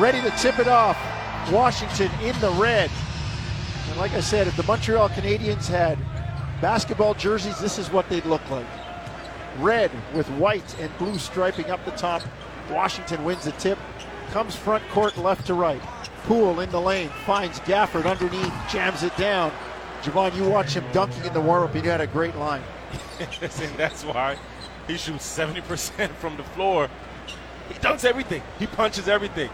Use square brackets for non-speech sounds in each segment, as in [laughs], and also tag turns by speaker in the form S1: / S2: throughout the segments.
S1: ready to tip it off. Washington in the red. And like I said, if the Montreal Canadiens had basketball jerseys, this is what they'd look like. Red with white and blue striping up the top. Washington wins the tip. Comes front court left to right. Poole in the lane, finds Gafford underneath, jams it down. Jevohn, you watch him dunking in the warm-up, he had a great line. [laughs]
S2: and that's why he shoots 70% from the floor. He dunks everything. He punches everything.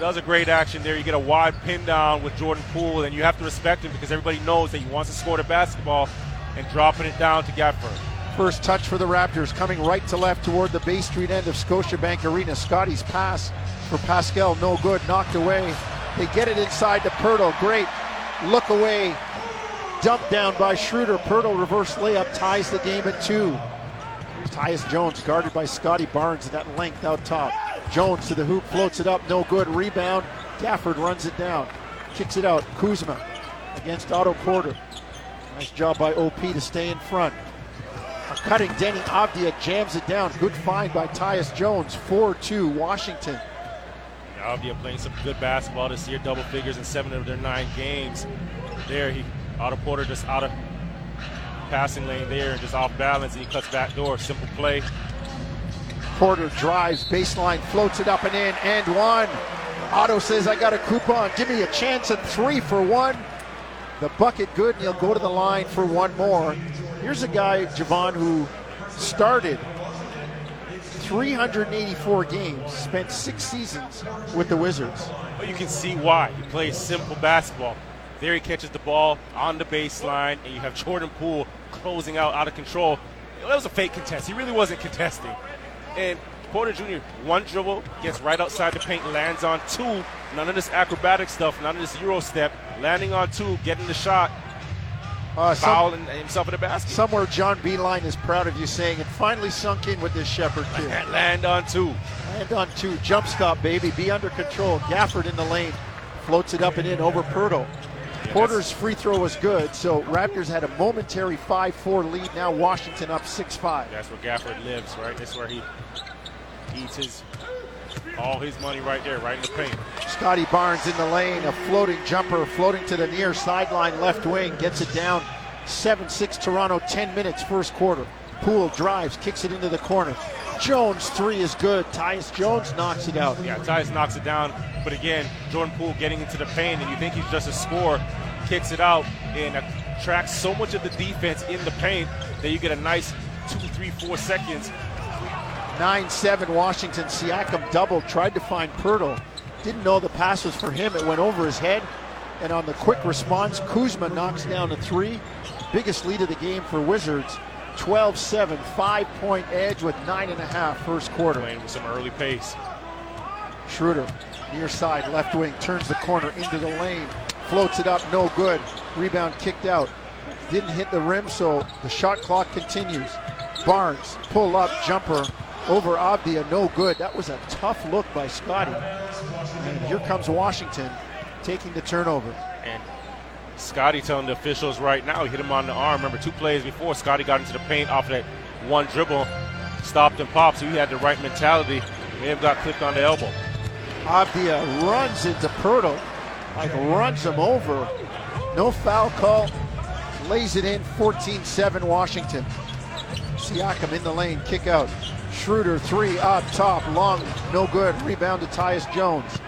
S2: Was a great action there. You get a wide pin down with Jordan Poole, and you have to respect him because everybody knows that he wants to score the basketball and dropping it down to Gafford.
S1: First touch for the Raptors, coming right to left toward the Bay Street end of Scotiabank Arena. Scotty's pass for Pascal, no good, knocked away. They get it inside to Poeltl, great look away, dump down by Schroeder. Poeltl reverse layup ties the game at two. Tyus Jones guarded by Scotty Barnes at that length out top. Jones to the hoop, floats it up, no good. Rebound. Gafford runs it down, kicks it out. Kuzma against Otto Porter. Nice job by OP to stay in front. A cutting Deni Avdija jams it down. Good find by Tyus Jones. 4-2 Washington.
S2: Avdija playing some good basketball this year, double figures in seven of their nine games. There, he Otto Porter just out of passing lane there and just off balance, and he cuts back door. Simple play.
S1: Porter drives, baseline, floats it up and in, and one. Otto says, I got a coupon. Give me a chance at three for one. The bucket good, and he'll go to the line for one more. Here's a guy, Jevohn, who started 384 games, spent six seasons with the Wizards.
S2: Well, you can see why. He plays simple basketball. There he catches the ball on the baseline, and you have Jordan Poole closing out out of control. That was a fake contest. He really wasn't contesting. And Porter Jr., one dribble, gets right outside the paint, lands on two. None of this acrobatic stuff, none of this Euro step. Landing on two, getting the shot, uh, fouling himself in the basket.
S1: Somewhere John Beilein is proud of you saying it finally sunk in with this Shepherd kid.
S2: Land on two.
S1: Land on two. Jump stop, baby. Be under control. Gafford in the lane. Floats it up and in over Poeltl. Porter's free throw was good, so Raptors had a momentary 5-4 lead. Now Washington up 6-5.
S2: That's where Gafford lives, right? That's where he eats his all his money right there, right in the paint.
S1: Scotty Barnes in the lane, a floating jumper, floating to the near sideline left wing, gets it down. 7-6 Toronto, 10 minutes first quarter. Poole drives, kicks it into the corner. Jones three is good. Tyus Jones knocks it out.
S2: Yeah, Tyus knocks it down. But again, Jordan Poole getting into the paint, and you think he's just a scorer, kicks it out and attracts so much of the defense in the paint that you get a nice two, three, four seconds.
S1: 9-7 Washington. Siakam double, tried to find Poeltl. Didn't know the pass was for him. It went over his head. And on the quick response, Kuzma knocks down a three. Biggest lead of the game for Wizards. 12-7, five-point edge with nine and a half first quarter.
S2: Playing with some early pace.
S1: Schroeder, near side, left wing, turns the corner into the lane, floats it up, no good. Rebound kicked out. Didn't hit the rim, so the shot clock continues. Barnes, pull up, jumper over Avdija, no good. That was a tough look by Scotty. And here comes Washington taking the turnover.
S2: And Scotty telling the officials right now, hit him on the arm. Remember, two plays before, Scotty got into the paint off that one dribble, stopped and popped, so he had the right mentality. May have got clipped on the elbow.
S1: Avdija runs into Poeltl, like runs him over. No foul call. Lays it in 14-7 Washington. Siakam in the lane, kick out. Schroeder three up top, long, no good. Rebound to Tyus Jones.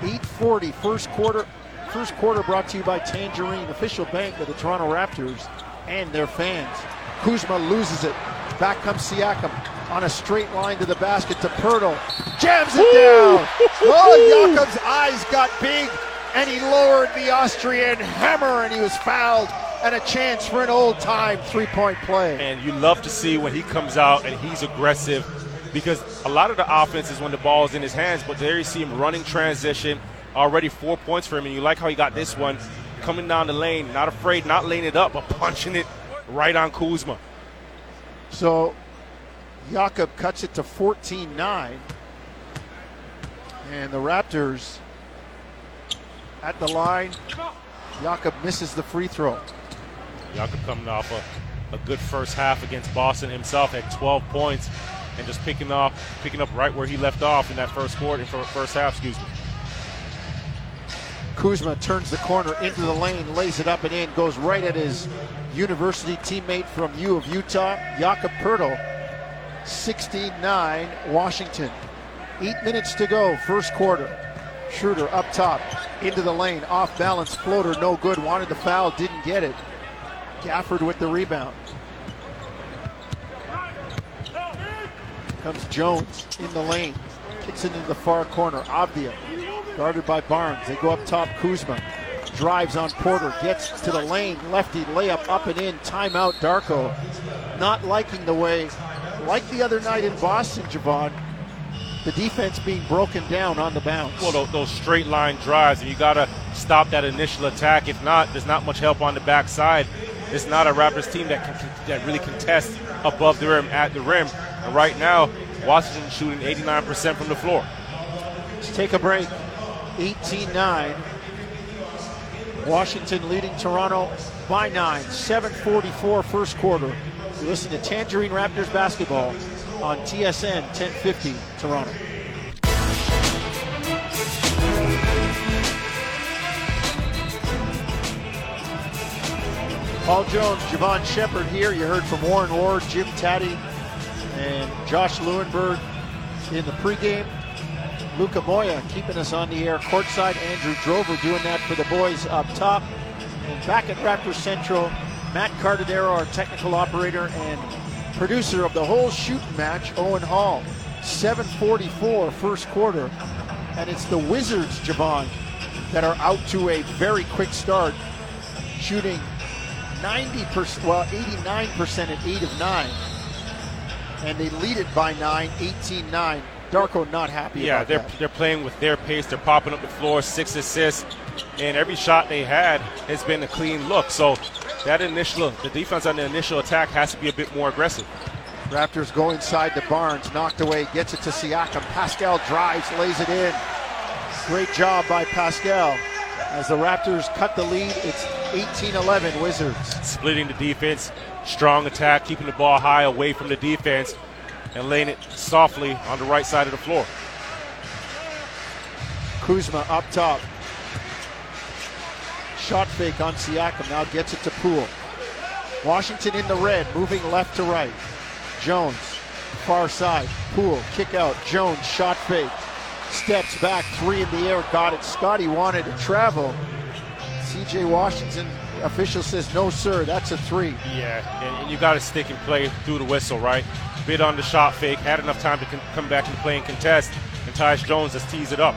S1: 8:40 first quarter. First quarter brought to you by Tangerine, official bank of the Toronto Raptors and their fans. Kuzma loses it. Back comes Siakam on a straight line to the basket to Poeltl. Jams it down. [laughs] oh, Jakob's eyes got big and he lowered the Austrian hammer and he was fouled and a chance for an old time three point play.
S2: And you love to see when he comes out and he's aggressive because a lot of the offense is when the ball is in his hands, but there you see him running transition, already four points for him, and you like how he got this one coming down the lane, not afraid, not laying it up, but punching it right on Kuzma.
S1: So Jakob cuts it to 14 9. And the Raptors at the line. Jakob misses the free throw.
S2: Jakob coming off a, a good first half against Boston himself at 12 points and just picking off, picking up right where he left off in that first quarter, first half, excuse me.
S1: Kuzma turns the corner into the lane, lays it up and in, goes right at his university teammate from U of Utah, Jakob Poeltl. 69 Washington. Eight minutes to go, first quarter. Schroeder up top, into the lane, off balance, floater, no good. Wanted the foul, didn't get it. Gafford with the rebound. Comes Jones in the lane, kicks it into the far corner. Avdija guarded by Barnes. They go up top. Kuzma drives on Porter, gets to the lane, lefty layup up and in. Timeout. Darko not liking the way, like the other night in Boston, Jevohn. The defense being broken down on the bounce.
S2: Well, those, those straight line drives, and you got to stop that initial attack. If not, there's not much help on the backside. It's not a Raptors team that can, that really contests above the rim, at the rim. And right now, Washington shooting 89% from the floor.
S1: Let's take a break. 18 9. Washington leading Toronto by 9. 744 first quarter. You listen to Tangerine Raptors basketball on TSN 1050 Toronto. Paul Jones, Jevohn Shepherd here. You heard from Warren Ward, Jim Tatti, and Josh Lewenberg in the pregame. Luca Moya keeping us on the air courtside. Andrew Drover doing that for the boys up top. And back at Raptors Central, Matt Cardadero, our technical operator and producer of the whole shooting match, Owen Hall. 744 first quarter. And it's the Wizards, Jevohn, that are out to a very quick start, shooting 90%, well, 89% at 8 of 9. And they lead it by 9, 18 9. Darko not happy
S2: yeah, they're,
S1: that.
S2: they're playing with their pace. They're popping up the floor, six assists, and every shot they had has been a clean look. So that initial, the defense on the initial attack has to be a bit more aggressive.
S1: Raptors go inside the Barnes, knocked away, gets it to Siakam. Pascal drives, lays it in. Great job by Pascal. As the Raptors cut the lead, it's 18-11 Wizards.
S2: Splitting the defense, strong attack, keeping the ball high away from the defense, and laying it softly on the right side of the floor.
S1: Kuzma up top. Shot fake on Siakam. Now gets it to Poole. Washington in the red, moving left to right. Jones, far side. Poole, kick out. Jones, shot fake. Steps back, three in the air, got it. Scotty wanted to travel. CJ Washington official says no, sir. That's a three.
S2: Yeah, and, and you got to stick and play through the whistle, right? Bit on the shot fake, had enough time to con- come back and play and contest, and Tyus Jones just tees it up.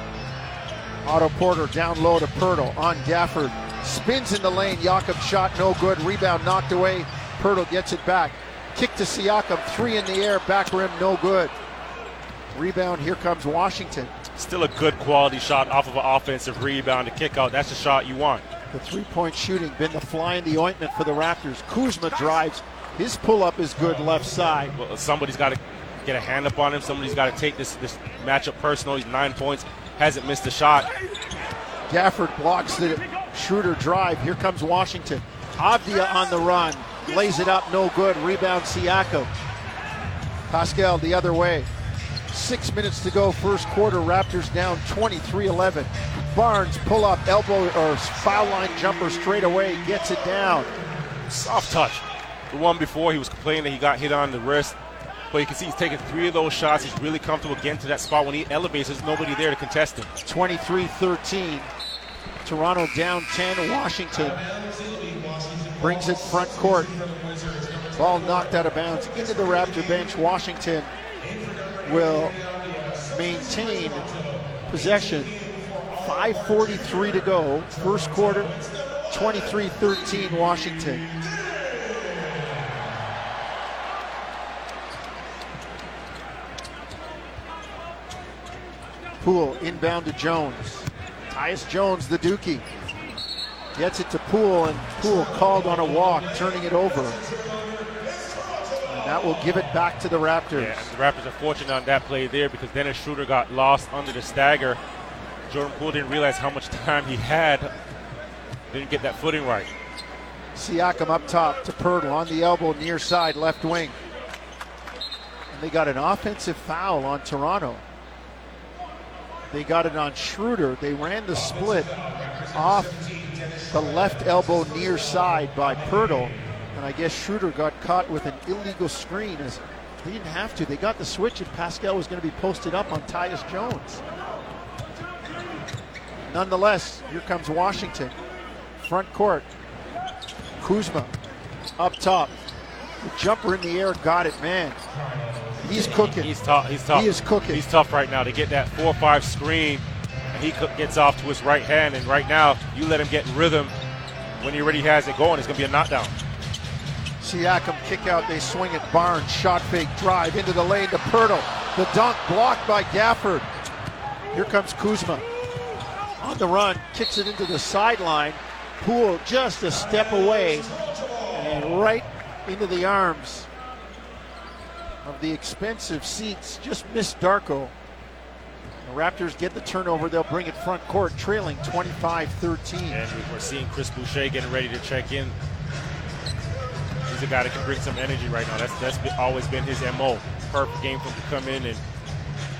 S1: Otto Porter down low to Poeltl on Gafford. Spins in the lane. Jakob shot no good. Rebound knocked away. Poeltl gets it back. Kick to Siakam. Three in the air. Back rim no good. Rebound. Here comes Washington.
S2: Still a good quality shot off of an offensive rebound to kick out. That's the shot you want.
S1: The three point shooting been the fly in the ointment for the Raptors. Kuzma drives. His pull up is good left side.
S2: Well, somebody's got to get a hand up on him. Somebody's got to take this this matchup personal. He's nine points, hasn't missed a shot.
S1: Gafford blocks the Schroeder drive. Here comes Washington. Avdija on the run. Lays it up, no good. Rebound Siakam. Pascal the other way. Six minutes to go, first quarter. Raptors down 23 11. Barnes pull up, elbow or foul line jumper straight away, gets it down.
S2: Soft touch. The one before, he was complaining that he got hit on the wrist. But you can see he's taking three of those shots. He's really comfortable getting to that spot. When he elevates, there's nobody there to contest him.
S1: 23 13. Toronto down 10. Washington brings it front court. Ball knocked out of bounds into the Raptor bench. Washington will maintain possession. 5.43 to go. First quarter, 23 13 Washington. Poole inbound to Jones. Tyus Jones, the Dookie. Gets it to Poole, and Poole called on a walk, turning it over. That will give it back to the Raptors.
S2: Yeah, the Raptors are fortunate on that play there because Dennis Schroeder got lost under the stagger. Jordan Poole didn't realize how much [laughs] time he had. Didn't get that footing right.
S1: Siakam up top to Poeltl on the elbow, near side, left wing. And they got an offensive foul on Toronto. They got it on Schroeder. They ran the split. off the left elbow near side by Poeltl. And I guess Schroeder got caught with an illegal screen as they didn't have to. They got the switch and Pascal was going to be posted up on Tyus Jones. Nonetheless, here comes Washington. Front court. Kuzma up top. The jumper in the air got it, man. He's cooking.
S2: He's tough. He's tough.
S1: He is cooking.
S2: He's tough right now to get that four-five screen, and he gets off to his right hand. And right now, you let him get in rhythm. When he already has it going, it's going to be a knockdown.
S1: Siakam kick out. They swing it. Barnes shot fake drive into the lane to Poeltl. The dunk blocked by Gafford. Here comes Kuzma on the run, kicks it into the sideline. Poole just a step away and right into the arms of the expensive seats. Just missed Darko. The Raptors get the turnover. They'll bring it front court, trailing 25 13.
S2: And we're seeing Chris Boucher getting ready to check in. He's a guy that can bring some energy right now. That's that's been, always been his MO. Perfect game for him to come in and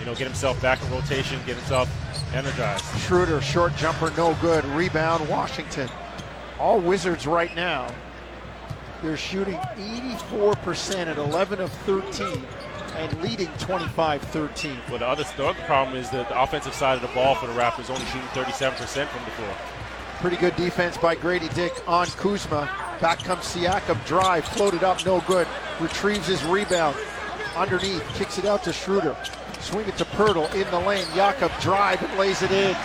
S2: you know get himself back in rotation, get himself energized.
S1: Schroeder, short jumper, no good. Rebound, Washington. All Wizards right now. They're shooting 84% at 11 of 13 and leading 25-13.
S2: Well, the other, the other problem is that the offensive side of the ball for the Raptors only shooting 37% from the floor.
S1: Pretty good defense by Grady Dick on Kuzma. Back comes Siakam, drive, floated up, no good. Retrieves his rebound. Underneath, kicks it out to Schroeder. Swing it to Poeltl in the lane. Jakob drive and lays it in.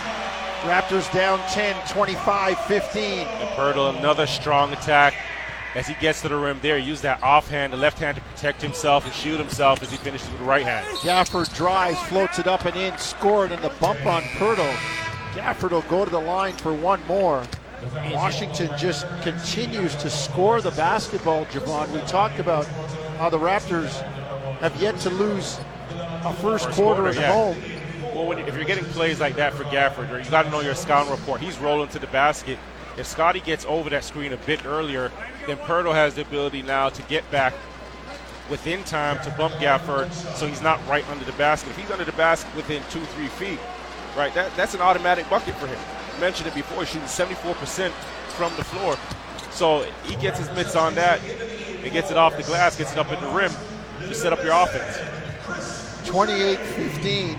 S1: Raptors down 10, 25, 15.
S2: And Poeltl, another strong attack as he gets to the rim there. Use that offhand, the left hand to protect himself and shield himself as he finishes with the right hand.
S1: Gafford drives, floats it up and in, scored, and the bump on Poeltl. Gafford will go to the line for one more. Washington just continues to score the basketball, Jevohn. We talked about how the Raptors have yet to lose a first,
S2: First
S1: quarter,
S2: quarter,
S1: at
S2: yeah.
S1: home.
S2: Well, when, if you're getting plays like that for Gafford, or you got to know your scouting report. He's rolling to the basket. If Scotty gets over that screen a bit earlier, then Poeltl has the ability now to get back within time to bump Gafford, so he's not right under the basket. If he's under the basket within two, three feet, right, that, that's an automatic bucket for him. I mentioned it before, he's shooting 74% from the floor. So he gets his mitts on that and gets it off the glass, gets it up in the rim to set up your offense.
S1: 28 15.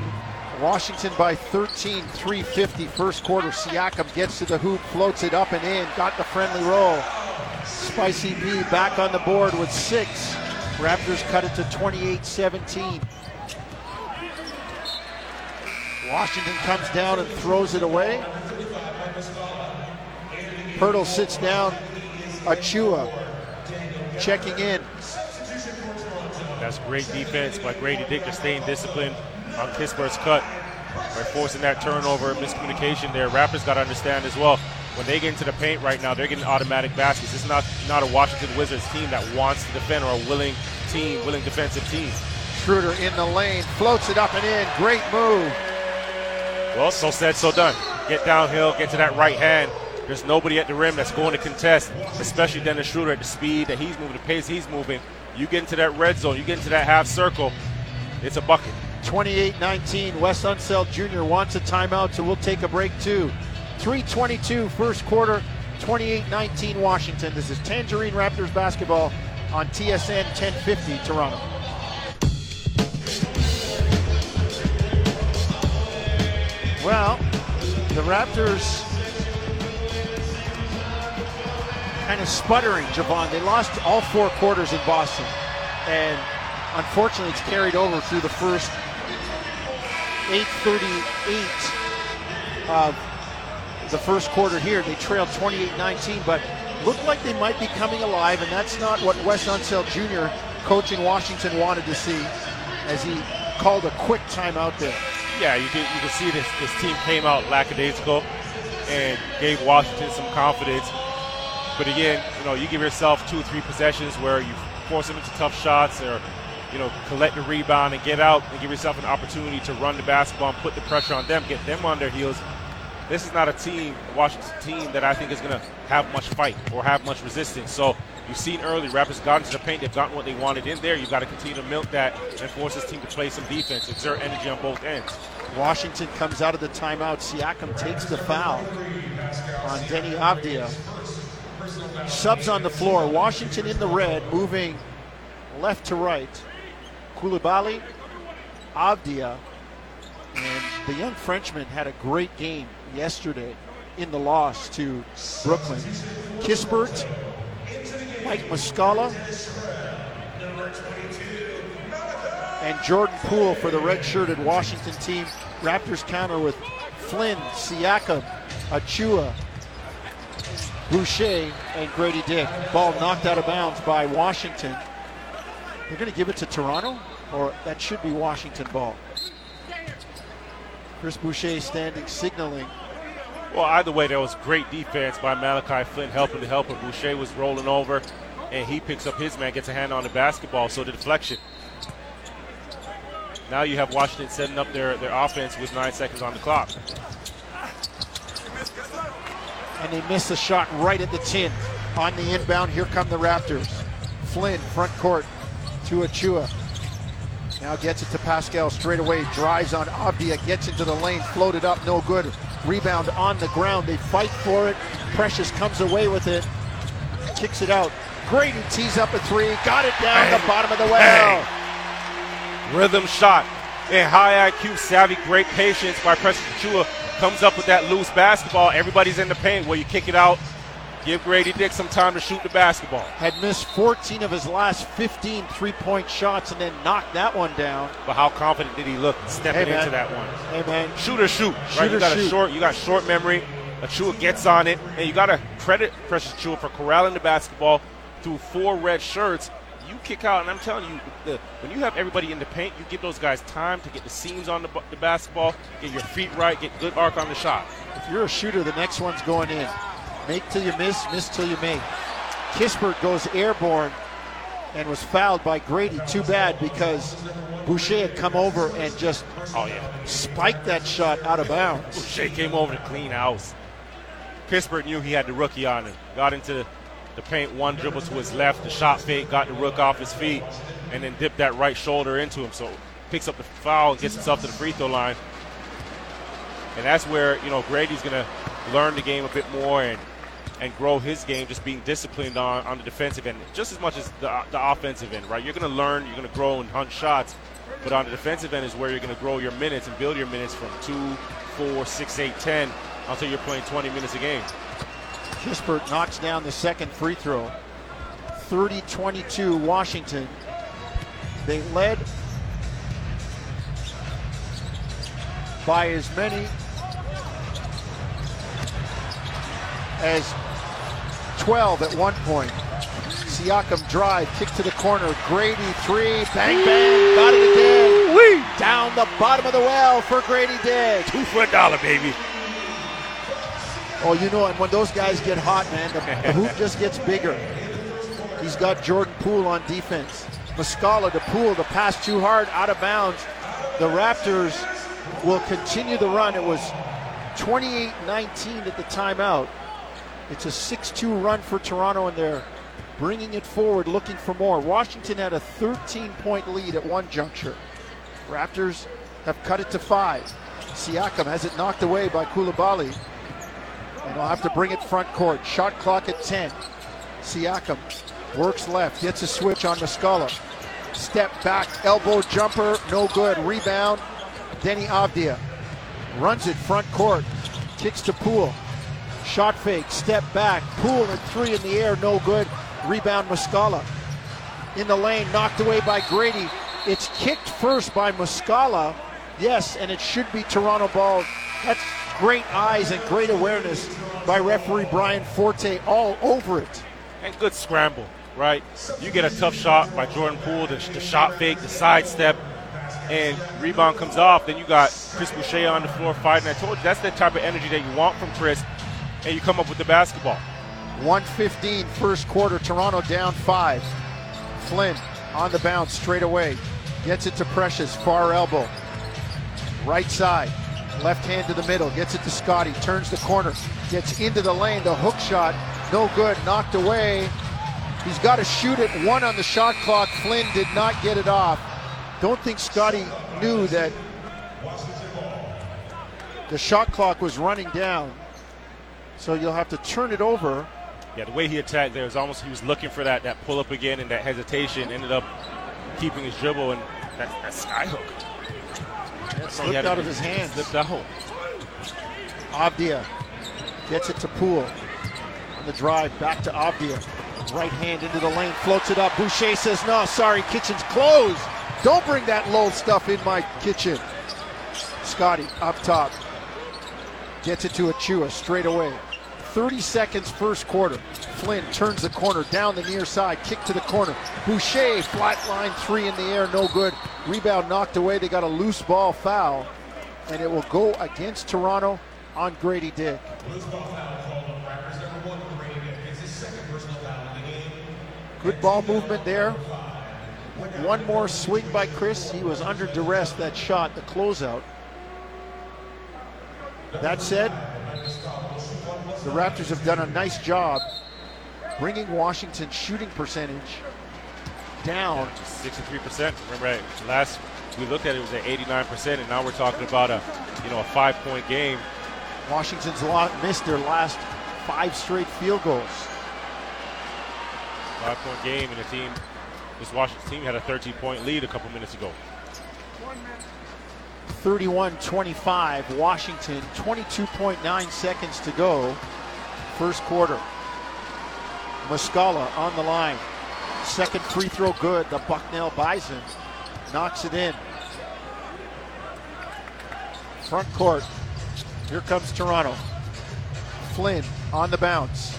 S1: Washington by 13, 350 first quarter. Siakam gets to the hoop, floats it up and in, got the friendly roll. Spicy P back on the board with six. Raptors cut it to 28 17. Washington comes down and throws it away. Poeltl sits down. Achiuwa checking in.
S2: That's great defense by Grady Dick to staying disciplined on Kispert's cut by forcing that turnover, miscommunication there. Raptors got to understand as well. When they get into the paint right now, they're getting automatic baskets. This is not not a Washington Wizards team that wants to defend or a willing team, willing defensive team.
S1: Schroeder in the lane, floats it up and in. Great move.
S2: Well, so said, so done. Get downhill, get to that right hand. There's nobody at the rim that's going to contest, especially Dennis Schroeder at the speed that he's moving, the pace he's moving. You get into that red zone, you get into that half circle, it's a bucket.
S1: 28 19. Wes Unseld Jr. wants a timeout, so we'll take a break too. 322 first quarter, 28 19 Washington. This is Tangerine Raptors basketball on TSN 1050 Toronto. Well, the Raptors kind of sputtering, Jevohn. They lost all four quarters in Boston. And unfortunately, it's carried over through the first 8.38 of the first quarter here. They trailed 28-19, but looked like they might be coming alive, and that's not what Wes Unseld Jr., coaching Washington, wanted to see as he called a quick timeout there.
S2: Yeah, you can, you can see this, this team came out lackadaisical and gave Washington some confidence. But again, you know, you give yourself two or three possessions where you force them into tough shots or, you know, collect the rebound and get out and give yourself an opportunity to run the basketball and put the pressure on them, get them on their heels. This is not a team, Washington team, that I think is going to have much fight or have much resistance. So you've seen early, Raptors got into the paint, they've gotten what they wanted in there. You've got to continue to milk that and force this team to play some defense, exert energy on both ends.
S1: Washington comes out of the timeout. Siakam takes the foul. on Deni Avdija. Subs on the floor. Washington in the red, moving left to right. Coulibaly, Avdija, and the young Frenchman had a great game yesterday in the loss to Brooklyn. Kispert, Mike Muscala, and Jordan Poole for the red-shirted Washington team. Raptors counter with Flynn, Siakam, Achiuwa, Boucher, and Grady Dick. Ball knocked out of bounds by Washington. They're going to give it to Toronto, or that should be Washington ball. Chris Boucher standing, signaling.
S2: Well, either way, there was great defense by Malachi Flynn helping the helper. Boucher was rolling over, and he picks up his man, gets a hand on the basketball, so the deflection. Now you have Washington setting up their, their offense with nine seconds on the clock.
S1: And they miss a shot right at the tin. On the inbound, here come the Raptors. Flynn, front court to Achiuwa. Now gets it to Pascal straight away, drives on Avdija, gets into the lane, floated up, no good. Rebound on the ground. They fight for it. Precious comes away with it, kicks it out. Grady tees up a three, got it down the bottom of the well.
S2: Hey. Rhythm shot and high IQ, savvy, great patience by Precious Achiuwa comes up with that loose basketball. Everybody's in the paint where you kick it out. Give Grady Dick some time to shoot the basketball.
S1: Had missed 14 of his last 15 three point shots and then knocked that one down.
S2: But how confident did he look stepping
S1: hey,
S2: into that one?
S1: Hey, man.
S2: Shoot or shoot.
S1: Shoot
S2: right?
S1: or
S2: you got
S1: shoot.
S2: a short, you got short memory. Achiuwa gets on it, and you got to credit Precious Achiuwa for corralling the basketball through four red shirts. You kick out, and I'm telling you, the, when you have everybody in the paint, you give those guys time to get the seams on the, the basketball, get your feet right, get good arc on the shot.
S1: If you're a shooter, the next one's going in. Make till you miss, miss till you make. Kispert goes airborne and was fouled by Grady. Too bad because Boucher had come over and just
S2: oh yeah
S1: spiked that shot out of bounds.
S2: Boucher came over to clean house. Kispert knew he had the rookie on him. Got into the paint, one dribble to his left, the shot fake, got the rook off his feet, and then dipped that right shoulder into him. So picks up the foul and gets himself to the free throw line. And that's where, you know, Grady's going to learn the game a bit more and and grow his game, just being disciplined on, on the defensive end, just as much as the, the offensive end, right? You're going to learn, you're going to grow and hunt shots, but on the defensive end is where you're going to grow your minutes and build your minutes from two, four, six, eight, ten, until you're playing 20 minutes a game.
S1: Kispert knocks down the second free throw. 30 22 Washington. They led by as many as 12 at one point. Siakam drive, kick to the corner, Grady three, bang bang, got it again.
S2: Wee!
S1: Down the bottom of the well for Grady Dick.
S2: Two for a dollar, baby.
S1: Oh, you know, and when those guys get hot, man, the, the hoop just gets bigger. He's got Jordan Poole on defense. Muscala to Poole, the pass too hard, out of bounds. The Raptors will continue the run. It was 28-19 at the timeout. It's a 6-2 run for Toronto, and they're bringing it forward, looking for more. Washington had a 13-point lead at one juncture. Raptors have cut it to five. Siakam has it knocked away by Coulibaly. And they'll have to bring it front court. Shot clock at 10. Siakam works left, gets a switch on Muscala. Step back, elbow jumper, no good. Rebound, Deni Avdija. Runs it front court, kicks to Poole. Shot fake, step back, Poole and three in the air, no good. Rebound Muscala. In the lane, knocked away by Grady. It's kicked first by Muscala. Yes, and it should be Toronto ball. That's great eyes and great awareness by referee Brian Forte all over it.
S2: And good scramble, right? You get a tough shot by Jordan Poole, the, the shot fake, the sidestep, and rebound comes off. Then you got Chris Boucher on the floor fighting. I told you that's the type of energy that you want from Chris, and you come up with the basketball.
S1: 115 first quarter, Toronto down five. Flynn on the bounce straight away. Gets it to Precious, far elbow. Right side. Left hand to the middle. Gets it to Scotty. Turns the corner. Gets into the lane. The hook shot. No good. Knocked away. He's got to shoot it. One on the shot clock. Flynn did not get it off. Don't think Scotty knew that the shot clock was running down. So you'll have to turn it over.
S2: Yeah, the way he attacked there was almost he was looking for that that pull up again and that hesitation. Ended up keeping his dribble and that, that skyhook.
S1: That slipped out of his hands.
S2: Slipped out.
S1: Avdija gets it to Poole. On the drive, back to Avdija. Right hand into the lane, floats it up. Boucher says, no, sorry, kitchen's closed. Don't bring that low stuff in my kitchen. Scotty up top. Gets it to Achiuwa straight away. 30 seconds first quarter. Flynn turns the corner down the near side, kick to the corner. Boucher flat line three in the air, no good. Rebound knocked away. They got a loose ball foul, and it will go against Toronto on Grady Dick. Good ball movement there. One more swing by Chris. He was under duress that shot, the closeout. That said, the Raptors have done a nice job bringing Washington's shooting percentage down.
S2: 63%. Remember, last we looked at it, it was at 89%, and now we're talking about a, you know, a five-point game.
S1: Washington's missed their last five straight field goals.
S2: Five-point game, and the team, this Washington team had a 13-point lead a couple minutes ago.
S1: 31-25, Washington, 22.9 seconds to go, first quarter. Muscala on the line. Second free throw good. The Bucknell Bison knocks it in. Front court. Here comes Toronto. Flynn on the bounce.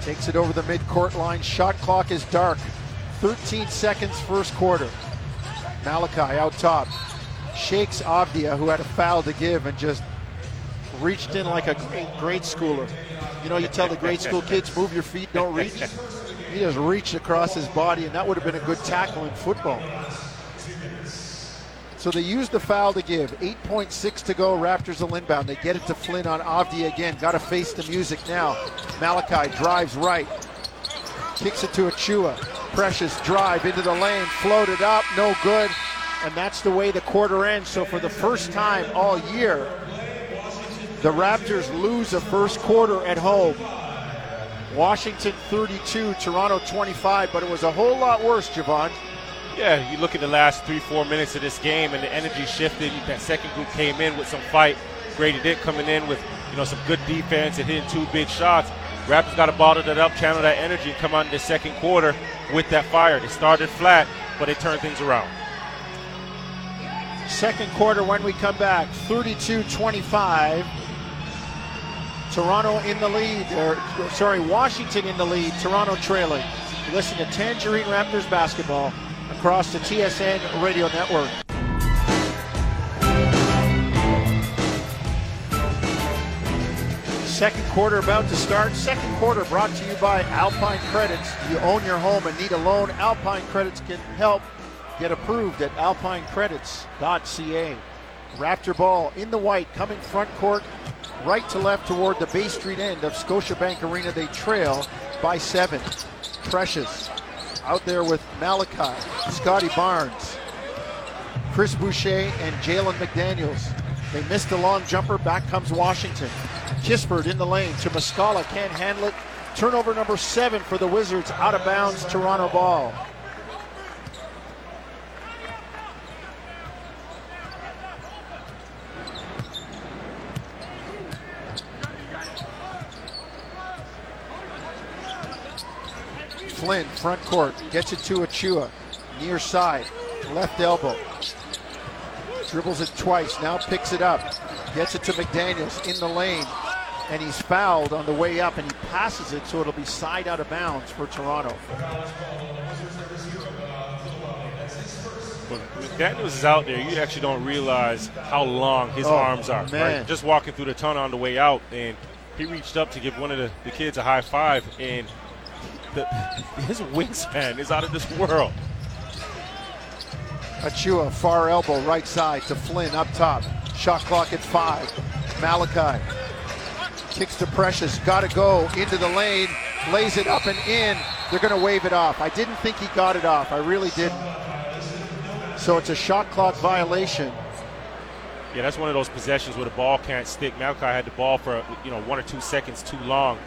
S1: Takes it over the mid-court line. Shot clock is dark. 13 seconds first quarter. Malachi out top. Shakes Avdija, who had a foul to give, and just reached in like a great grade schooler. You know, you tell the grade school kids, move your feet, don't reach. He just reached across his body, and that would have been a good tackle in football. So they use the foul to give. 8.6 to go. Raptors will inbound. They get it to Flynn on Avdija again. Got to face the music now. Malachi drives right. Kicks it to Achiuwa. Precious drive into the lane. Floated up. No good. And that's the way the quarter ends. So for the first time all year, the Raptors lose a first quarter at home. Washington 32, Toronto 25, but it was a whole lot worse, Jevohn.
S2: Yeah, you look at the last three, four minutes of this game, and the energy shifted. That second group came in with some fight. Grady Dick coming in with you know some good defense and hitting two big shots. Raptors got to bottle that up, channel that energy, and come out in the second quarter with that fire. They started flat, but they turned things around.
S1: Second quarter when we come back, 32-25. Toronto in the lead, or sorry, Washington in the lead, Toronto trailing. listen to Tangerine Raptors basketball across the TSN radio network. Second quarter about to start. Second quarter brought to you by Alpine Credits. You own your home and need a loan. Alpine Credits can help. Get approved at alpinecredits.ca. Raptor ball in the white, coming front court right to left toward the Bay Street end of Scotiabank Arena. They trail by seven. Precious out there with Malachi, Scotty Barnes, Chris Boucher, and Jalen McDaniels. They missed a long jumper. Back comes Washington. Kispert in the lane to Muscala. Can't handle it. Turnover number seven for the Wizards. Out of bounds. Toronto ball. Flynn, front court, gets it to Achiuwa, near side, left elbow. Dribbles it twice, now picks it up, gets it to McDaniels in the lane, and he's fouled on the way up, and he passes it, so it'll be side out of bounds for Toronto.
S2: When McDaniels is out there, you actually don't realize how long his oh, arms are. Right? Just walking through the tunnel on the way out, and he reached up to give one of the, the kids a high five, and – the, [laughs] his wingspan is out of this world.
S1: Achiuwa, far elbow, right side to Flynn up top. Shot clock at five. Malachi kicks to Precious, got to go into the lane, lays it up and in. They're going to wave it off. I didn't think he got it off. I really didn't. So it's a shot clock violation.
S2: Yeah, that's one of those possessions where the ball can't stick. Malachi had the ball for you know one or two seconds too long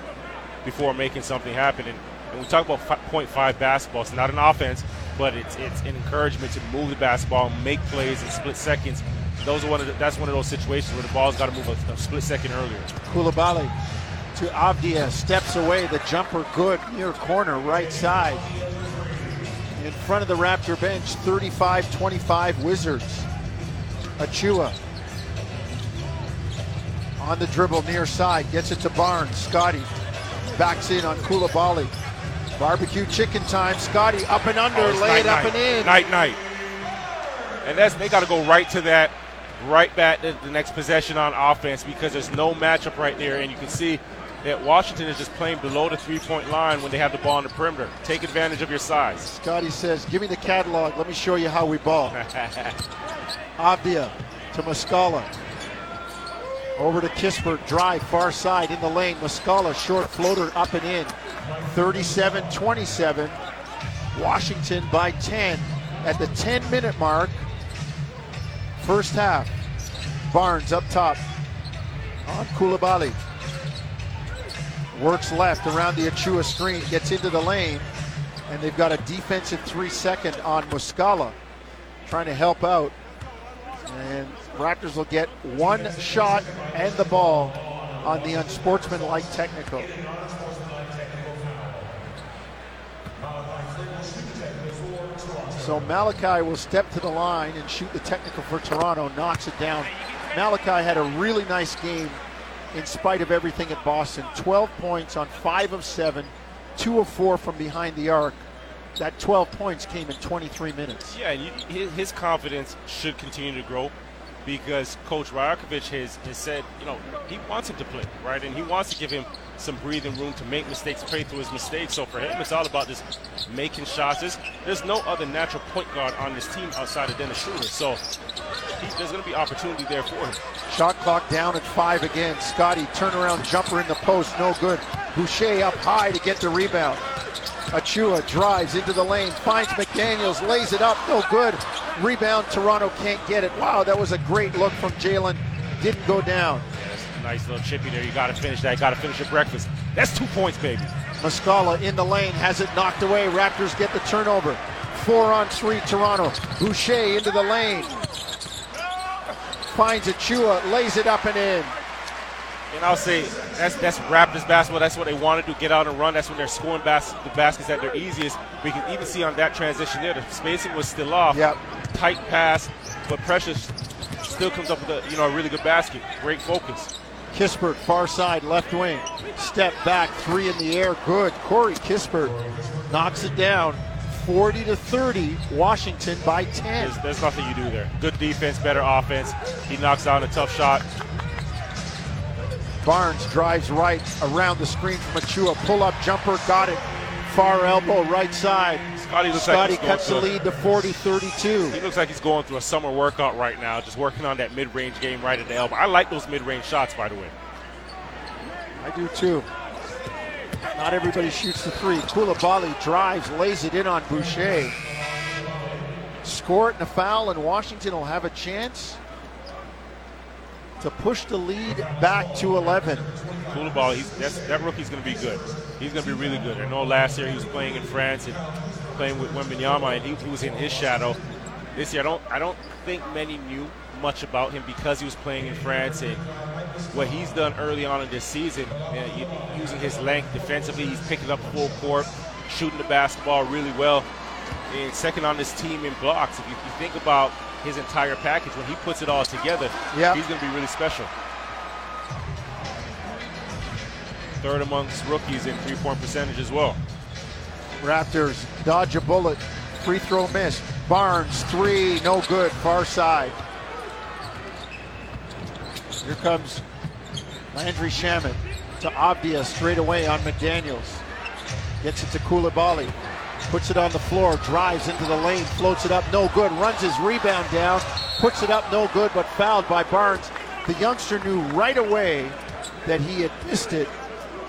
S2: before making something happen. And, we talk about 0.5 basketball. It's not an offense, but it's it's an encouragement to move the basketball, make plays in split seconds. Those are one of the, that's one of those situations where the ball's got to move a, a split second earlier.
S1: Coulibaly to Avdija, steps away, the jumper good, near corner, right side. In front of the Raptor bench, 35-25 Wizards. Achiuwa on the dribble near side, gets it to Barnes. Scotty backs in on Coulibaly. Barbecue chicken time. Scotty up and under,
S2: Oh,
S1: lay it up and in.
S2: Night night. And that's they got to go right to that, right back to the next possession on offense because there's no matchup right there, and you can see that Washington is just playing below the three-point line when they have the ball on the perimeter. Take advantage of your size.
S1: Scotty says, give me the catalog. Let me show you how we ball. [laughs] Avdija to Muscala. Over to Kispert, drive far side in the lane. Muscala, short floater up and in. 37 27. Washington by 10 at the 10 minute mark. First half. Barnes up top on Coulibaly. Works left around the Achiuwa screen, gets into the lane, and they've got a defensive three second on Muscala trying to help out. And Raptors will get one shot and the ball on the unsportsmanlike technical. So Malachi will step to the line and shoot the technical for Toronto, knocks it down. Malachi had a really nice game in spite of everything at Boston. 12 points on 5 of 7, 2 of 4 from behind the arc. That 12 points came in 23 minutes.
S2: Yeah, and his, confidence should continue to grow because Coach Rajakovic has, has said, you know, he wants him to play, right? And he wants to give him some breathing room to make mistakes, play through his mistakes. So for him, it's all about just making shots. There's, there's no other natural point guard on this team outside of Dennis Schroeder. So he, there's going to be opportunity there for him.
S1: Shot clock down at five again. Scotty turnaround jumper in the post, no good. Boucher up high to get the rebound. Achiuwa drives into the lane, finds McDaniels, lays it up, no good. Rebound, Toronto can't get it. Wow, that was a great look from Jalen. Didn't go down.
S2: Nice little chippy there. You got to finish that. Got to finish your breakfast. That's two points, baby.
S1: Muscala in the lane, has it knocked away. Raptors get the turnover. Four on three, Toronto. Boucher into the lane. Finds Achiuwa, lays it up and in.
S2: And I'll say that's that's Raptors basketball. That's what they want to do. Get out and run. That's when they're scoring bas- the baskets at their easiest. We can even see on that transition there, the spacing was still off.
S1: Yep.
S2: Tight pass, but Precious still comes up with a you know a really good basket. Great focus.
S1: Kispert, far side, left wing. Step back, three in the air, good. Corey Kispert knocks it down. 40 to 30, Washington by 10.
S2: There's, there's nothing you do there. Good defense, better offense. He knocks down a tough shot.
S1: Barnes drives right around the screen from Achiuwa. Pull up jumper, got it. Far elbow, right side.
S2: Scotty
S1: Scotty
S2: like
S1: cuts the lead to 40 32.
S2: He looks like he's going through a summer workout right now, just working on that mid-range game right at the elbow. I like those mid-range shots, by the way.
S1: I do too. Not everybody shoots the three. Coulibaly drives, lays it in on Boucher. Score it and a foul, and Washington will have a chance to push the lead back to 11.
S2: Coulibaly, he's, that's, that rookie's going to be good. He's going to be really good. I know last year he was playing in France and playing with Wembanyama, and he, he was in his shadow. This year, I don't, I don't think many knew much about him because he was playing in France and what he's done early on in this season, uh, u- using his length defensively, he's picking up full court, shooting the basketball really well, and second on this team in blocks. If you, you think about his entire package, when he puts it all together,
S1: Yep.
S2: he's going to be really special. Third amongst rookies in three-point percentage as well.
S1: Raptors dodge a bullet. Free throw miss. Barnes, three, no good. Far side. Here comes Landry Shamet to Avdija straight away on McDaniels. Gets it to Coulibaly. Puts it on the floor, drives into the lane, floats it up, no good. Runs his rebound down, puts it up, no good, but fouled by Barnes. The youngster knew right away that he had missed it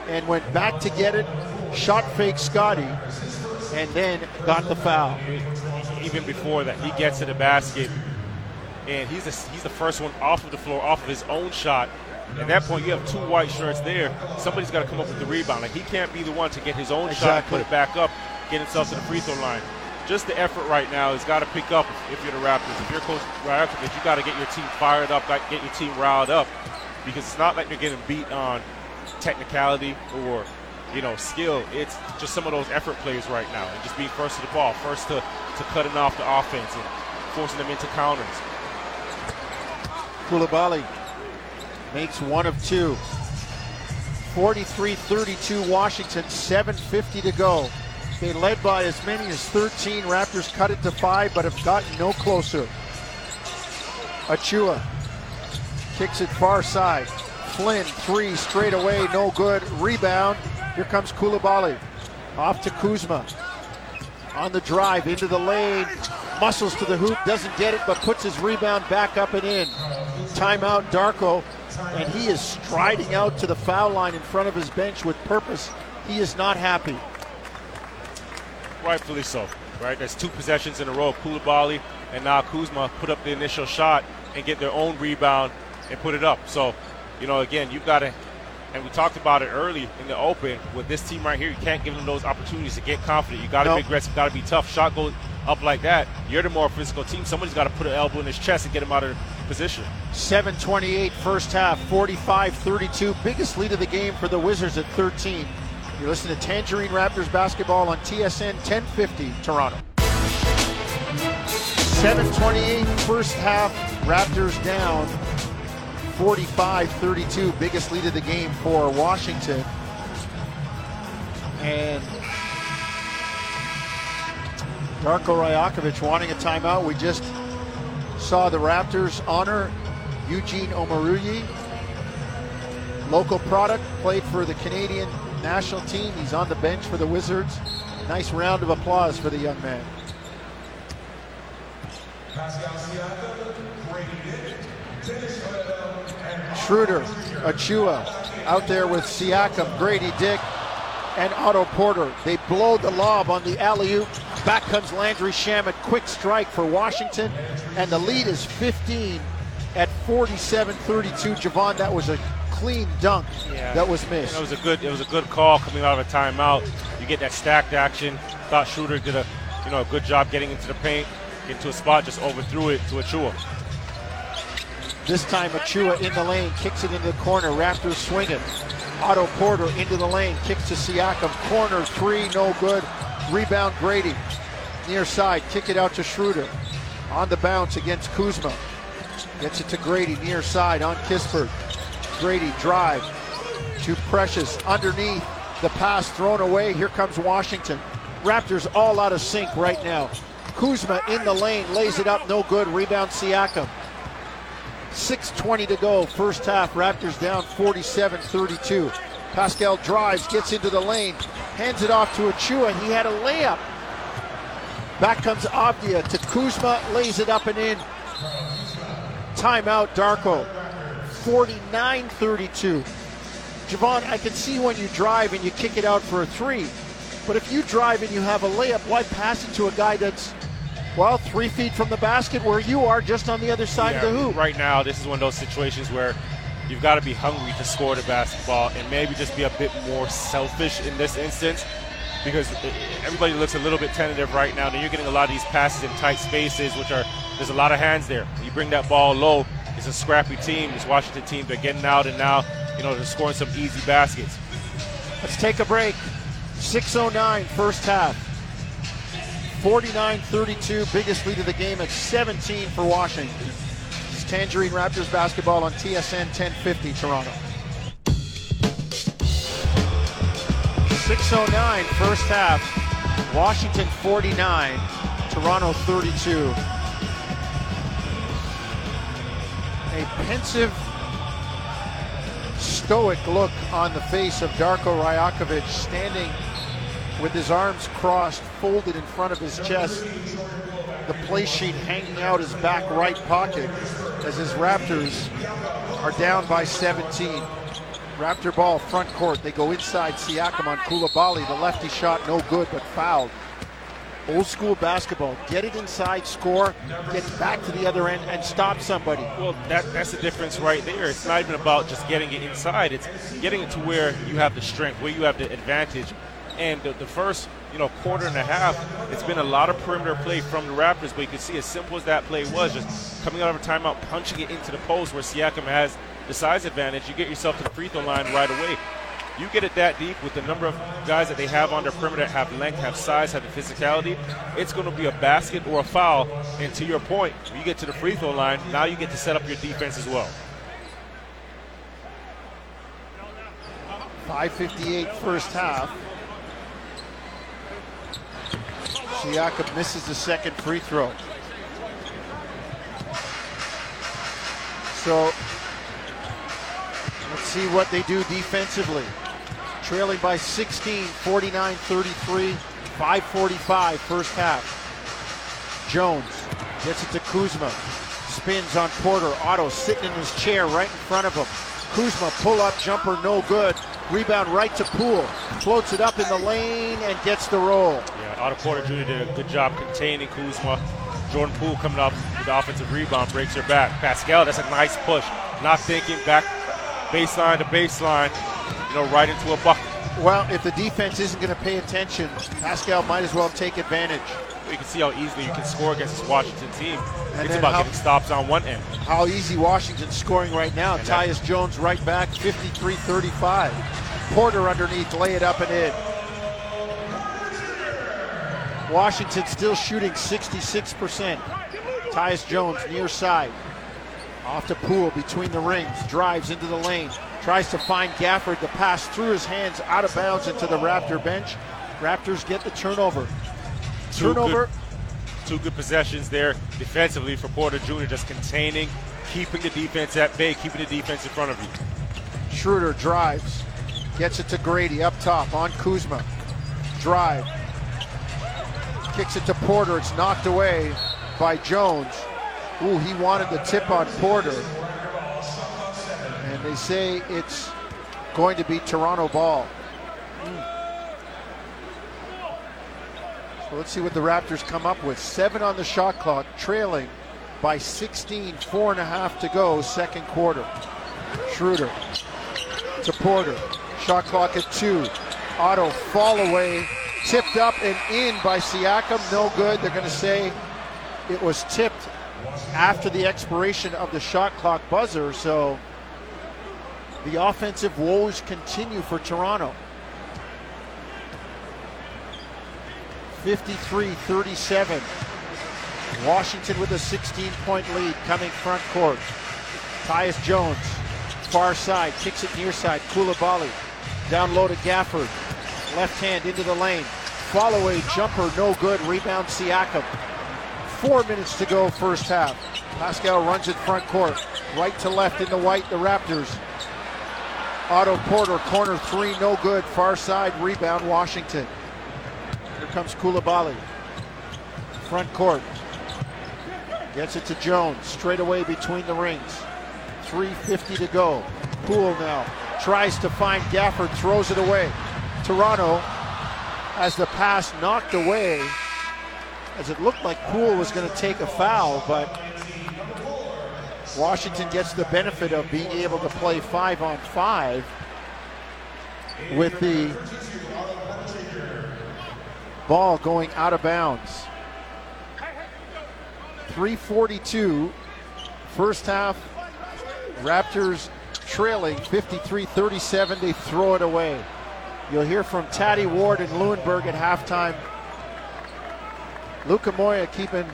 S1: and went back to get it, shot fake Scotty, and then got the foul.
S2: Even before that, he gets to the basket. and he's the, he's the first one off of the floor, off of his own shot. At that point, you have two white shirts there. Somebody's got to come up with the rebound. Like he can't be the one to get his own exactly. shot, and put it back up, get himself to the free throw line. Just the effort right now has got to pick up if you're the Raptors. If you're Coach Rajakovic, you got to get your team fired up, get your team riled up, because it's not like you're getting beat on technicality or you know skill. It's just some of those effort plays right now, and just being first to the ball, first to to cutting off the offense and forcing them into counters.
S1: Coulibaly makes one of two. 43-32 Washington, 7.50 to go. They led by as many as 13. Raptors cut it to five, but have gotten no closer. Achiuwa kicks it far side. Flynn, three straight away, no good. Rebound. Here comes Coulibaly. Off to Kuzma. On the drive into the lane. Muscles to the hoop, doesn't get it, but puts his rebound back up and in. Timeout, Darko. And he is striding out to the foul line in front of his bench with purpose. He is not happy.
S2: Rightfully so. Right? That's two possessions in a row. Coulibaly and now Kuzma put up the initial shot and get their own rebound and put it up. So you know, again, you've got to, and we talked about it early in the open with this team right here. You can't give them those opportunities to get confident. You got to nope. be aggressive, got to be tough. Shot goes up like that. You're the more physical team. Somebody's got to put an elbow in his chest and get him out of position.
S1: 7:28 first half, 45-32. Biggest lead of the game for the Wizards at 13. You're listening to Tangerine Raptors basketball on TSN 1050 Toronto. 7:28 first half. Raptors down 45 32, biggest lead of the game for Washington. And Darko Rajakovic wanting a timeout. We just saw the Raptors honor Eugene Omoruyi. Local product, played for the Canadian national team. He's on the bench for the Wizards. Nice round of applause for the young man. Schroeder, Achiuwa out there with Siakam, Grady Dick, and Otto Porter. They blow the lob on the alley oop. Back comes Landry Shamet. Quick strike for Washington, and the lead is 15 at 47-32. Jevohn, that was a clean dunk yeah. that was missed.
S2: It was a good. It was a good call coming out of a timeout. You get that stacked action. Thought Schroeder did a, you know, a good job getting into the paint, get into a spot, just overthrew it to Achiuwa.
S1: This time Achiuwa in the lane, kicks it into the corner. Raptors swinging. Otto Porter into the lane, kicks to Siakam. Corner three, no good. Rebound Grady. Near side, kick it out to Schroeder. On the bounce against Kuzma. Gets it to Grady, near side on Kispert. Grady drive to Precious underneath. The pass thrown away. Here comes Washington. Raptors all out of sync right now. Kuzma in the lane, lays it up, no good. Rebound Siakam. 6.20 to go, first half. Raptors down 47 32. Pascal drives, gets into the lane, hands it off to Achiuwa. He had a layup. Back comes Avdija to Kuzma, lays it up and in. Timeout, Darko. 49 32. Jevohn, I can see when you drive and you kick it out for a three. But if you drive and you have a layup, why pass it to a guy that's well, three feet from the basket where you are, just on the other side yeah, of the hoop.
S2: Right now, this is one of those situations where you've got to be hungry to score the basketball and maybe just be a bit more selfish in this instance because everybody looks a little bit tentative right now. And you're getting a lot of these passes in tight spaces, which are there's a lot of hands there. You bring that ball low, it's a scrappy team. This Washington team, they're getting out and now, you know, they're scoring some easy baskets.
S1: Let's take a break. 6:09 first half. 49 32, biggest lead of the game at 17 for Washington. It's Tangerine Raptors basketball on TSN 1050 Toronto. 609 first half. Washington 49, Toronto 32. Pensive, stoic look on the face of Darko Rajakovic standing with his arms crossed, folded in front of his chest, the play sheet hanging out his back right pocket as his Raptors are down by 17. Raptor ball front court. They go inside Siakam on Coulibaly. The lefty shot no good, but fouled. Old school basketball. Get it inside, score, get back to the other end, and stop somebody.
S2: Well, that, that's the difference right there. It's not even about just getting it inside. It's getting it to where you have the strength, where you have the advantage. And the, the first, you know, quarter and a half, it's been a lot of perimeter play from the Raptors. But you can see, as simple as that play was, just coming out of a timeout, punching it into the post where Siakam has the size advantage. You get yourself to the free throw line right away. You get it that deep with the number of guys that they have on their perimeter, have length, have size, have the physicality. It's going to be a basket or a foul. And to your point, when you get to the free throw line, now you get to set up your defense as well.
S1: 5:58 first half. Siakam misses the second free throw. So let's see what they do defensively trailing by 16, 49 33, 545 first half. Jones gets it to Kuzma, spins on Porter. Otto sitting in his chair right in front of him. Kuzma pull up jumper, no good. Rebound right to Poole. Floats it up in the lane and gets the roll.
S2: Yeah, Otto Porter Jr. did a good job containing Kuzma. Jordan Poole coming up with the offensive rebound, breaks her back. Pascal, that's a nice push. Not thinking back baseline to baseline know, right into a bucket.
S1: Well, if the defense isn't going to pay attention, Pascal might as well take advantage.
S2: You can see how easily you can score against this Washington team. And it's about how, getting stops on one end.
S1: How easy Washington's scoring right now. And Tyus Jones right back, 53-35. Porter underneath, lay it up and in. Washington still shooting 66%. Tyus Jones near side. Off to Poole between the rings, drives into the lane, tries to find Gafford. The pass through his hands, out of bounds into the Raptor bench. Raptors get the turnover.
S2: Two turnover. Good, two good possessions there defensively for Porter Jr. Just containing, keeping the defense at bay, keeping the defense in front of you.
S1: Schroeder drives, gets it to Grady up top on Kuzma. Drive. Kicks it to Porter. It's knocked away by Jones. Ooh, he wanted the tip on Porter. They say it's going to be Toronto ball. So let's see what the Raptors come up with. Seven on the shot clock, trailing by 16, four and a half to go, second quarter. Schroeder to Porter. Shot clock at two. Otto fall away, tipped up and in by Siakam. No good. They're going to say it was tipped after the expiration of the shot clock buzzer. So the offensive woes continue for Toronto. 53 37. Washington with a 16 point lead coming front court. Tyus Jones, far side, kicks it near side. Coulibaly down low to Gafford. Left hand into the lane. Follow a jumper, no good. Rebound Siakam. Four minutes to go, first half. Pascal runs it front court. Right to left in the white, the Raptors. Otto Porter, corner three, no good. Far side rebound, Washington. Here comes Coulibaly. Front court. Gets it to Jones. Straight away between the rings. 3.50 to go. Poole now tries to find Gafford, throws it away. Toronto has the pass knocked away as it looked like Poole was going to take a foul, but Washington gets the benefit of being able to play five on five with the ball going out of bounds. 342, first half, Raptors trailing 53 37. They throw it away. You'll hear from Tatti Ward and Lewenberg at halftime. Luca Moya keeping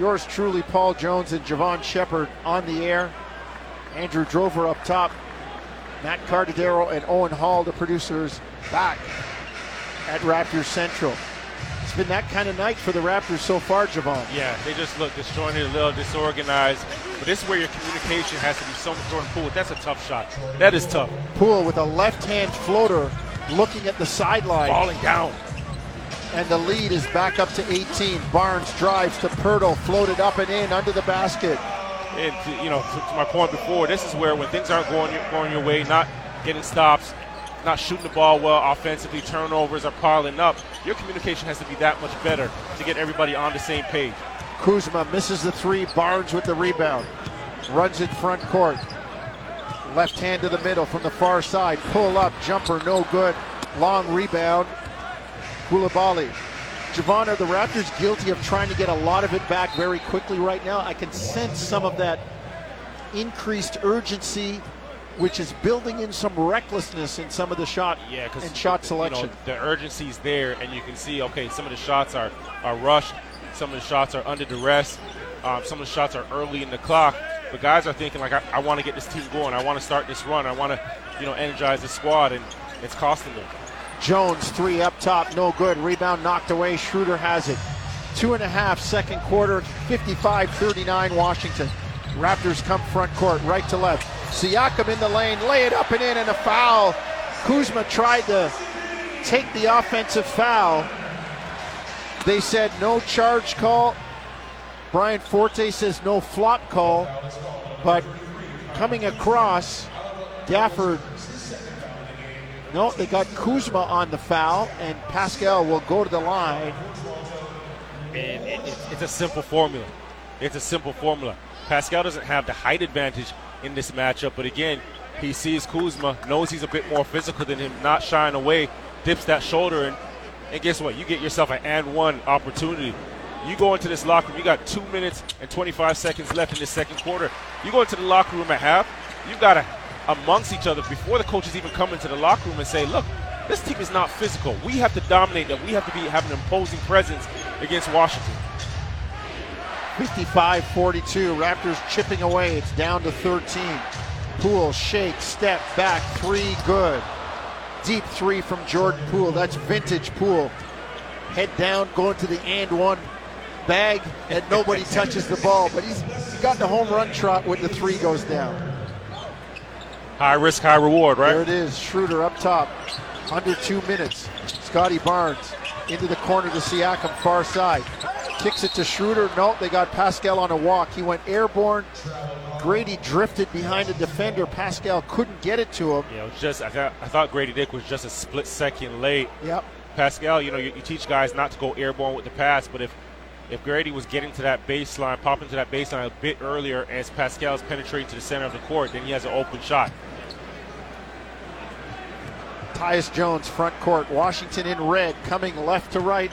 S1: Yours truly, Paul Jones and Jevohn Shepherd on the air. Andrew Drover up top. Matt Cardadero and Owen Hall, the producers, back at Raptors Central. It's been that kind of night for the Raptors so far, Jevohn.
S2: Yeah, they just look disjointed, a little disorganized. But this is where your communication has to be so much important. That's a tough shot. That is tough.
S1: Poole with a left hand floater looking at the sideline.
S2: Falling down
S1: and the lead is back up to 18. Barnes drives to Poeltl, floated up and in under the basket.
S2: And to, you know, to, to, my point before, this is where when things aren't going your, going your way, not getting stops, not shooting the ball well offensively, turnovers are piling up. Your communication has to be that much better to get everybody on the same page.
S1: Kuzma misses the three. Barnes with the rebound. Runs it front court. Left hand to the middle from the far side. Pull up, jumper, no good. Long rebound. Coulibaly. Jevohn, are the Raptors guilty of trying to get a lot of it back very quickly right now? I can sense some of that increased urgency, which is building in some recklessness in some of the shot
S2: yeah,
S1: and shot selection.
S2: You know, the urgency's there, and you can see, okay, some of the shots are, are rushed, some of the shots are under duress, um, some of the shots are early in the clock. But guys are thinking like, I, I want to get this team going. I want to start this run. I want to, you know, energize the squad, and it's costing them.
S1: Jones three up top, no good. Rebound knocked away. Schroeder has it. Two and a half second quarter, 55-39 Washington. Raptors come front court, right to left. Siakam in the lane, lay it up and in, and a foul. Kuzma tried to take the offensive foul. They said no charge call. Brian Forte says no flop call, but coming across, Gafford. No, they got Kuzma on the foul, and Pascal will go to the line.
S2: And it, it, it's a simple formula. It's a simple formula. Pascal doesn't have the height advantage in this matchup, but again, he sees Kuzma, knows he's a bit more physical than him, not shying away, dips that shoulder, and, and guess what? You get yourself an and one opportunity. You go into this locker room, you got two minutes and 25 seconds left in this second quarter. You go into the locker room at half, you've got to, amongst each other, before the coaches even come into the locker room and say, look, this team is not physical. We have to dominate them. We have to be have an imposing presence against Washington.
S1: 55 42. Raptors chipping away. It's down to 13. Poole, shake, step, back, three, good. Deep three from Jordan Poole. That's vintage Poole. Head down, going to the and one bag, and nobody [laughs] touches the ball. But he's got the home run trot when the three goes down.
S2: High risk, high reward, right?
S1: There it is. Schroeder up top. Under two minutes. Scotty Barnes into the corner to Siakam, far side. Kicks it to Schroeder. Nope, they got Pascal on a walk. He went airborne. Grady drifted behind a defender. Pascal couldn't get it to him.
S2: Yeah, it just I thought, I thought Grady Dick was just a split second late.
S1: Yep.
S2: Pascal, you know, you, you teach guys not to go airborne with the pass, but if if Grady was getting to that baseline, popping to that baseline a bit earlier as Pascal's penetrating to the center of the court, then he has an open shot.
S1: Tyus Jones, front court. Washington in red, coming left to right,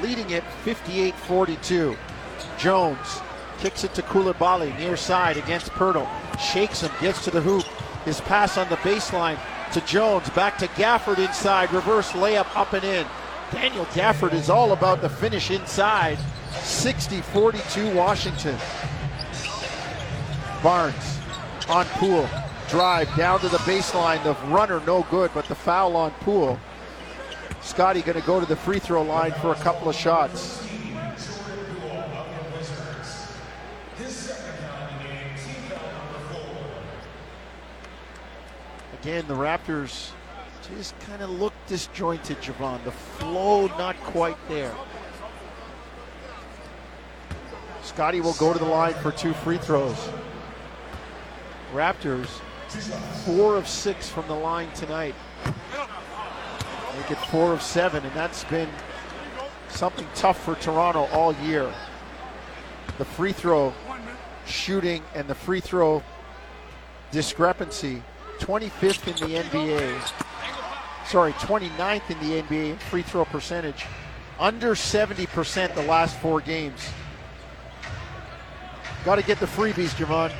S1: leading it 58 42. Jones kicks it to Coulibaly, near side against Poeltl. Shakes him, gets to the hoop. His pass on the baseline to Jones, back to Gafford inside, reverse layup up and in. Daniel Gafford is all about the finish inside. 60 42 Washington. Barnes on Poole. Drive down to the baseline. The runner no good, but the foul on Poole. Scotty going to go to the free throw line for a couple of shots. Again, the Raptors just kind of look disjointed, Jevohn. The flow not quite there. Scotty will go to the line for two free throws. Raptors, four of six from the line tonight. Make it four of seven, and that's been something tough for Toronto all year. The free throw shooting and the free throw discrepancy 25th in the NBA. Sorry, 29th in the NBA free throw percentage. Under 70% the last four games. Got to get the freebies, Jevohn.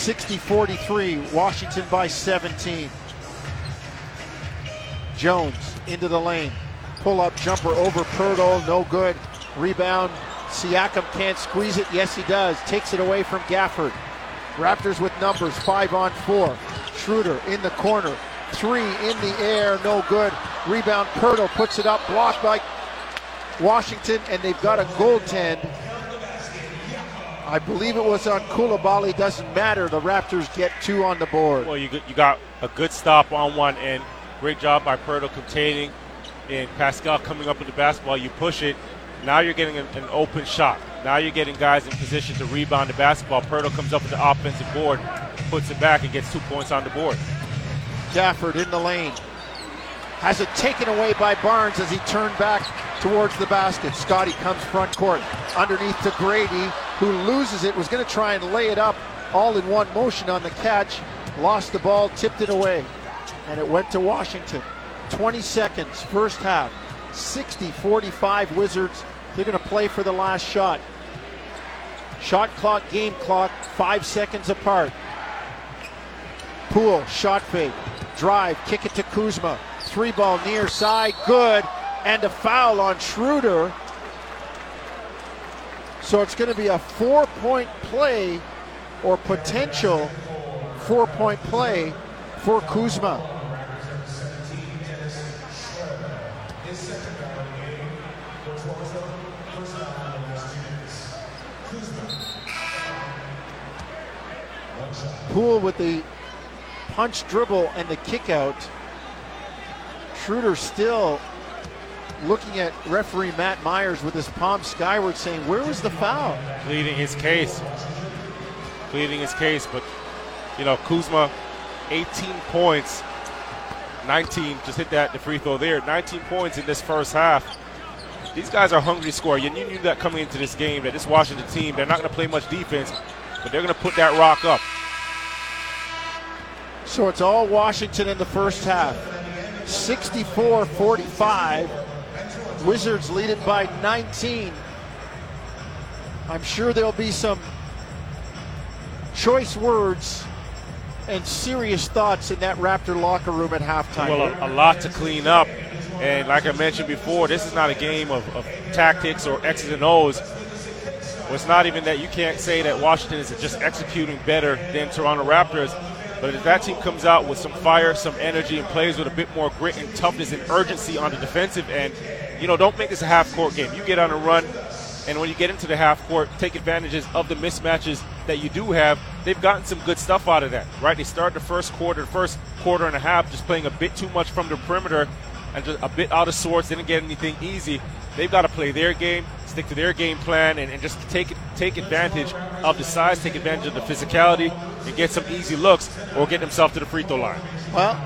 S1: 60 43, Washington by 17. Jones into the lane. Pull up jumper over Poeltl, no good. Rebound. Siakam can't squeeze it. Yes, he does. Takes it away from Gafford. Raptors with numbers, five on four. Schroeder in the corner. Three in the air, no good. Rebound, Poeltl puts it up, blocked by Washington, and they've got a goaltend. I believe it was on Coulibaly. Doesn't matter. The Raptors get two on the board.
S2: Well, you you got a good stop on one and Great job by Poeltl containing, and Pascal coming up with the basketball. You push it, Now you're getting an, an open shot. Now you're getting guys in position to rebound the basketball. Poeltl comes up with the offensive board, puts it back, and gets two points on the board.
S1: Gafford in the lane. Has it taken away by Barnes as he turned back towards the basket. Scotty comes front court. Underneath to Grady, who loses it, was going to try and lay it up all in one motion on the catch. Lost the ball, tipped it away, and it went to Washington. 20 seconds, first half. 60 45 Wizards. They're going to play for the last shot. Shot clock, game clock, five seconds apart. Poole, shot fake, drive, kick it to Kuzma. Three ball near side, good, and a foul on Schroeder. So it's going to be a four point play or potential four point play for Kuzma. Poole with the punch dribble and the kick out. Schroeder still looking at referee Matt Myers with his palm skyward saying, Where was the foul?
S2: Pleading his case. Pleading his case, but you know, Kuzma, 18 points, 19, just hit that the free throw there. 19 points in this first half. These guys are hungry to score. You knew that coming into this game that this Washington team, they're not going to play much defense, but they're going to put that rock up.
S1: So it's all Washington in the first half. 64 45. Wizards lead it by 19. I'm sure there'll be some choice words and serious thoughts in that Raptor locker room at halftime.
S2: Well, a, a lot to clean up. And like I mentioned before, this is not a game of, of tactics or X's and O's. Well, it's not even that you can't say that Washington is just executing better than Toronto Raptors. But if that team comes out with some fire, some energy, and plays with a bit more grit and toughness and urgency on the defensive end, you know, don't make this a half court game. You get on a run, and when you get into the half court, take advantages of the mismatches that you do have. They've gotten some good stuff out of that, right? They started the first quarter, first quarter and a half, just playing a bit too much from the perimeter and just a bit out of sorts, didn't get anything easy. They've got to play their game, stick to their game plan, and, and just take take advantage of the size, take advantage of the physicality, and get some easy looks or get themselves to the free throw line.
S1: Well,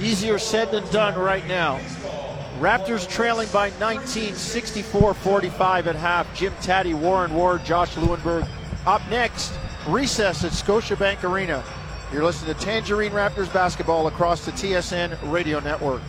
S1: easier said than done right now. Raptors trailing by 19, 64 45 at half. Jim Tatti, Warren Ward, Josh Lewenberg. Up next, recess at Scotiabank Arena. You're listening to Tangerine Raptors basketball across the TSN radio network.